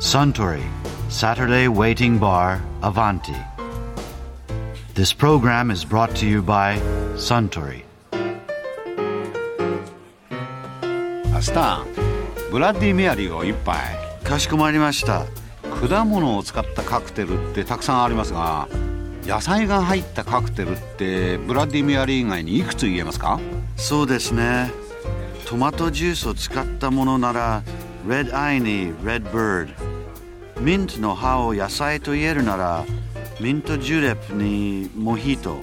Suntory Saturday Waiting Bar Avanti. This program is brought to you by Suntory. アスタンブラッディメアリーを一杯かしこまりました。果物を使ったカクテルってたくさんありますが野菜が入ったカクテルってブラッディメアリー以外にいくつ言えますか？そうですね。トマトジュースを使ったものなら、Red Eye に Red Bird。ミントの葉を野菜と言えるなら、ミントジュレップにモヒート。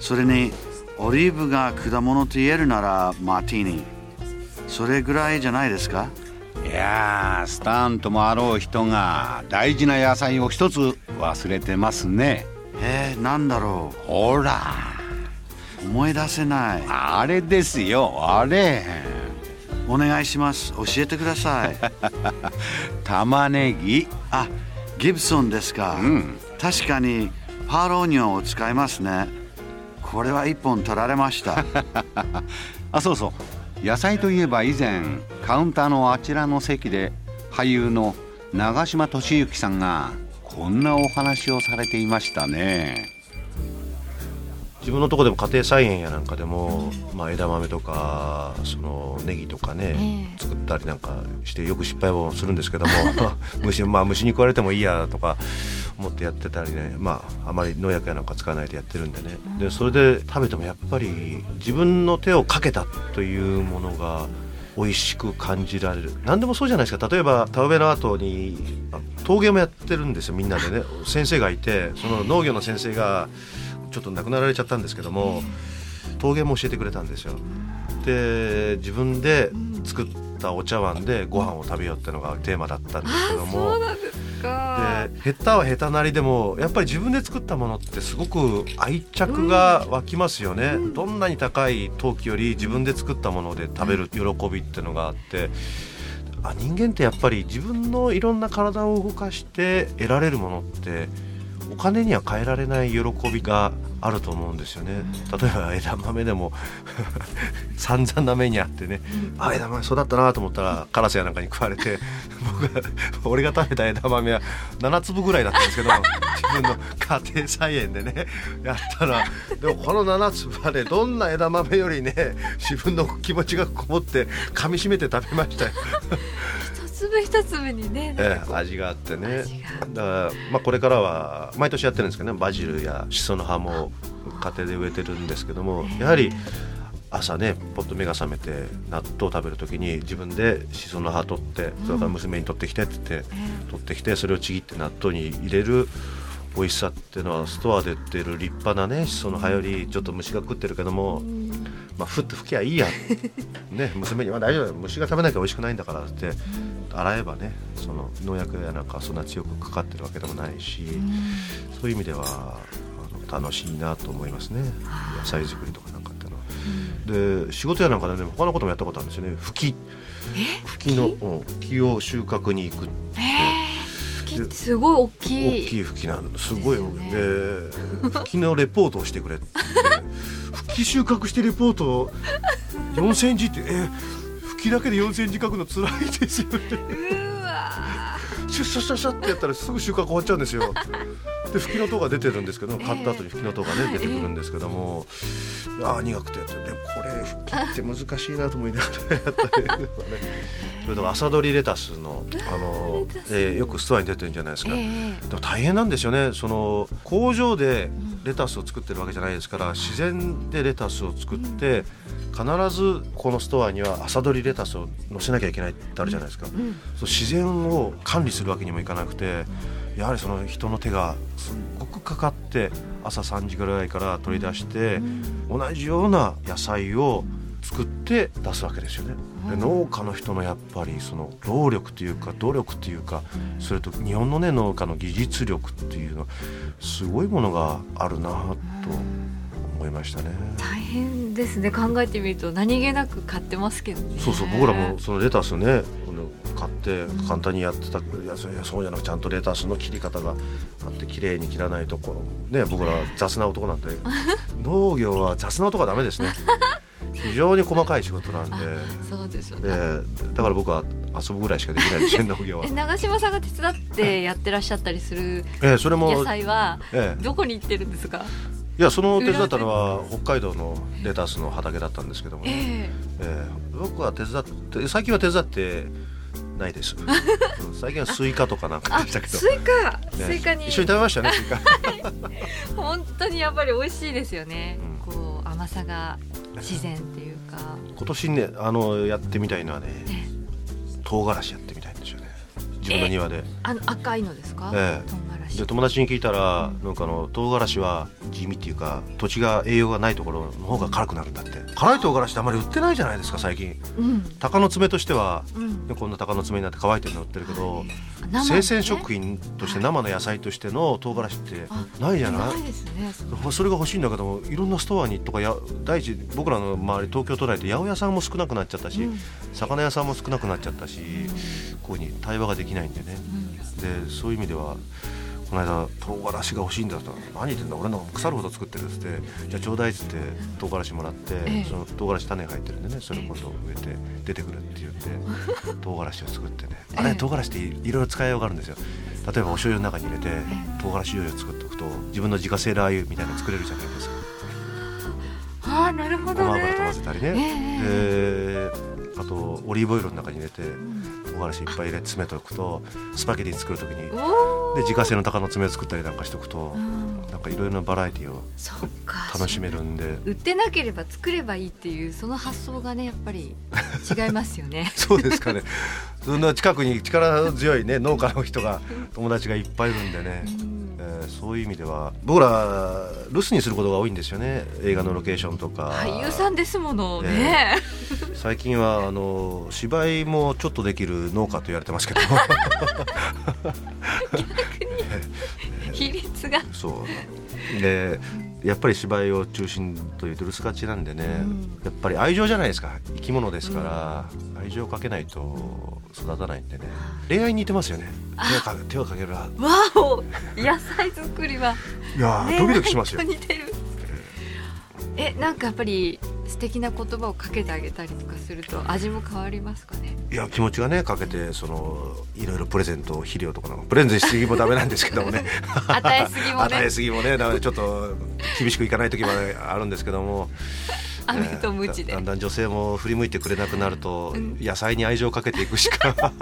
それに、オリーブが果物と言えるなら、マーティーニ。それぐらいじゃないですか？いやースタンともあろう人が大事な野菜を一つ忘れてますねえー、なんだろほらう思い出せない。あれですよあれお願いします。教えてください。玉ねぎあ、ギブソンですか。うん確かにパールオニオンを使いますねこれは一本取られました あそうそう野菜といえば以前カウンターのあちらの席で俳優の長嶋俊之さんがこんなお話をされていましたね自分のとこでも家庭菜園やなんかでも、まあ、枝豆とかそのネギとかね、作ったりなんかしてよく失敗をするんですけども 虫,、まあ、虫に食われてもいいやとか思ってやってたりね、まあ、あまり農薬やなんか使わないでやってるんでね。でそれで食べてもやっぱり自分の手をかけたというものが美味しく感じられる。何でもそうじゃないですか。例えば田植えの後にあ陶芸もやってるんですよみんなでね。先生がいてその農業の先生がちょっと亡くなられちゃったんですけども陶芸も教えてくれたんですよ。で自分で作ったお茶碗でご飯を食べようってのがテーマだったんですけどもそうなんで下手は下手なりでもやっぱり自分で作ったものってすごく愛着が湧きますよね、どんなに高い陶器より自分で作ったもので食べる喜びっていうのがあってあ人間ってやっぱり自分のいろんな体を動かして得られるものってお金には変えられない喜びがあると思うんですよね例えば枝豆でも 散々な目にあってね、あ枝豆育ったなと思ったらカラスやなんかに食われて僕が俺が食べた枝豆は7粒ぐらいだったんですけど自分の家庭菜園でねやったらでもこの7粒はねどんな枝豆よりね自分の気持ちがこもって噛みしめて食べましたよ。一粒一粒にね。ええ、味があってね。だから、まあ、これからは毎年やってるんですけどね。バジルやシソの葉も家庭で植えてるんですけどもやはり朝ねポッと目が覚めて納豆を食べる時に自分でシソの葉取ってそれから娘に取ってきてって言って、取ってきてそれをちぎって納豆に入れる美味しさっていうのはストアで売ってる立派なねシソの葉よりちょっと虫が食ってるけども、まあ、ふって吹きゃいいや、ね、娘には大丈夫。虫が食べなきゃ美味しくないんだからって洗えばねその農薬やなんかそんな強くかかってるわけでもないし、そういう意味ではあの楽しいなと思いますね。野菜作りとかなんかっていうのは。で仕事やなんかでね他のこともやったことあるんですよね。吹き。吹きの、うん、吹きを収穫に行くって。すごい大きい。大きい吹きなのす。ごいよですで吹きのレポートをしてくれって。言って吹き収穫してレポート4センチってえ吹きだけで4センチ書くの辛いですよね。うわシュッシュッシュッシュッってやったらすぐ収穫終わっちゃうんですよで吹きの塔が出てるんですけど買った後に吹きの塔がね出てくるんですけどもああ苦くてでこれ吹きって難しいなと思いながらやったりとかね。それとか朝取りレタスのあの、えーよくストアに出てるんじゃないですか、ええ。でも大変なんですよね。その工場でレタスを作ってるわけじゃないですから自然でレタスを作って必ずこのストアには朝取りレタスを載せなきゃいけないってあるじゃないですか、そう自然を管理するわけにもいかなくてやはりその人の手がすっごくかかって朝3時ぐらいから取り出して、同じような野菜を作って出すわけですよね。で農家の人のやっぱりその労力というか努力というかそれと日本のね農家の技術力っていうのはすごいものがあるなと思いましたね。大変ですね。考えてみると何気なく買ってますけどね。そうそう僕らもそのレタスね買って簡単にやってたいやそういやそうじゃなくちゃんとレタスの切り方があって綺麗に切らないとこうね僕ら雑な男なんで 農業は雑な男はダメですね。非常に細かい仕事なんで。そうですよね。でだから僕は遊ぶぐらいしかできないですね農業は。え。長嶋さんが手伝ってやってらっしゃったりするええそれも野菜はええ。どこに行ってるんですか、いやその手伝ったのは北海道のレタスの畑だったんですけども、えね。ええ。え僕は手伝って最近は手伝ってないです、うん。最近はスイカとかなんかあでしたけど。スイカ、ね。スイカに。一緒に食べましたねスイカ。本当にやっぱり美味しいですよね、うん。こう甘さが自然っていうか。今年ねあのやってみたいのはねね唐辛子やってみたいんですよね。自分の庭で。あの赤いのですか、ええ。唐辛子で友達に聞いたら、うん。なんかあの唐辛子は地味っていうか土地が栄養がないところの方が辛くなるんだって。辛い唐辛子ってあまり売ってないじゃないですか最近。うん。鷹の爪としては、うん。ねこんな鷹の爪になって乾いてるの売ってるけど、生のね生鮮食品として生の野菜としての唐辛子ってあないじゃない？ねそれ。が欲しいんだけどもいろんなストアにとかや第一僕らの周り東京都内で八百屋さんも少なくなっちゃったし、うん。魚屋さんも少なくなっちゃったし、こういうふうに対話ができないんでね。うん。でそういう意味ではこの間唐辛子が欲しいんだと。何言ってんだ俺の腐るほど作ってるっつって。じゃあちょうだいっつって唐辛子もらって、ええ。その唐辛子種が入ってるんでね。それを今度植えて出てくるって言って 唐辛子を作ってね。あれええ唐辛子っていろいろ使いようがあるんですよ。例えばお醤油の中に入れて唐辛子醤油を作っておくと自分の自家製ラー油みたいなの作れるじゃないですか。ああなるほごどね。ま油と混ぜたりね、であとオリーブオイルの中に入れて唐辛子いっぱい入れて詰めておくとスパゲティ作る時におで自家製の鷹の爪を作ったりなんかしておくと、うん。なんかいろいろなバラエティをそっか。楽しめるんで。売ってなければ作ればいいっていうその発想がねやっぱり違いますよね。そうですかね。そんな近くに力強いね農家の人が友達がいっぱいいるんでね、うん。えーそういう意味では僕ら留守にすることが多いんですよね。映画のロケーションとか。俳優さんですものね、最近はあの芝居もちょっとできる農家と言われてますけど。比率が。そう。でやっぱり芝居を中心というと留守がちなんでね、うん。やっぱり愛情じゃないですか。生き物ですから、愛情をかけないと育たないんでね。恋愛に似てますよね。手をか手をかけるなわお。野菜作りはいねやードキドキしますよ。似てる。えなんかやっぱり素敵な言葉をかけてあげたりとかすると味も変わりますかね？いや気持ちがねかけてそのいろいろプレゼント肥料とかのプレゼントしすぎもダメなんですけどもね。与えすぎもね。与えすぎもね。ちょっと厳しくいかない時もあるんですけども。飴とムチで。だだんだん女性も振り向いてくれなくなると、うん。野菜に愛情をかけていくしか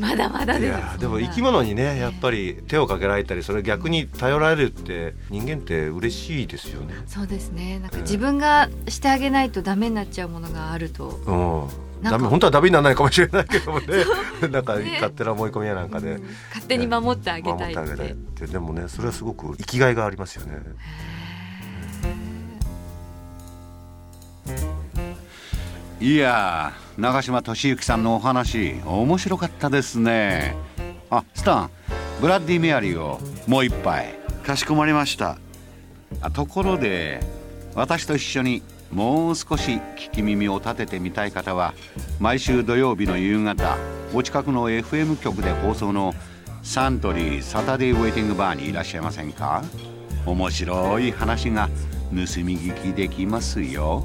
まだまだいです。やでも生き物にねやっぱり手をかけられたりそれ逆に頼られるって人間って嬉しいですよね。そうですね。なんか自分がしてあげないとダメになっちゃうものがあると。うん、ダメ本当はダメにならないかもしれないけどもね。なんかね。勝手な思い込みやなんかで。うん。勝手に守ってあげたいって。守ってあげたいって。でもねそれはすごく生きがいがありますよね。いやー長嶋俊之さんのお話面白かったですね。あスタンブラッディ・メアリーをもう一杯。かしこまりました。あところで私と一緒にもう少し聞き耳を立ててみたい方は毎週土曜日の夕方お近くの FM 局で放送のサントリーサタデーウェイティングバーにいらっしゃいませんか？面白い話が盗み聞きできますよ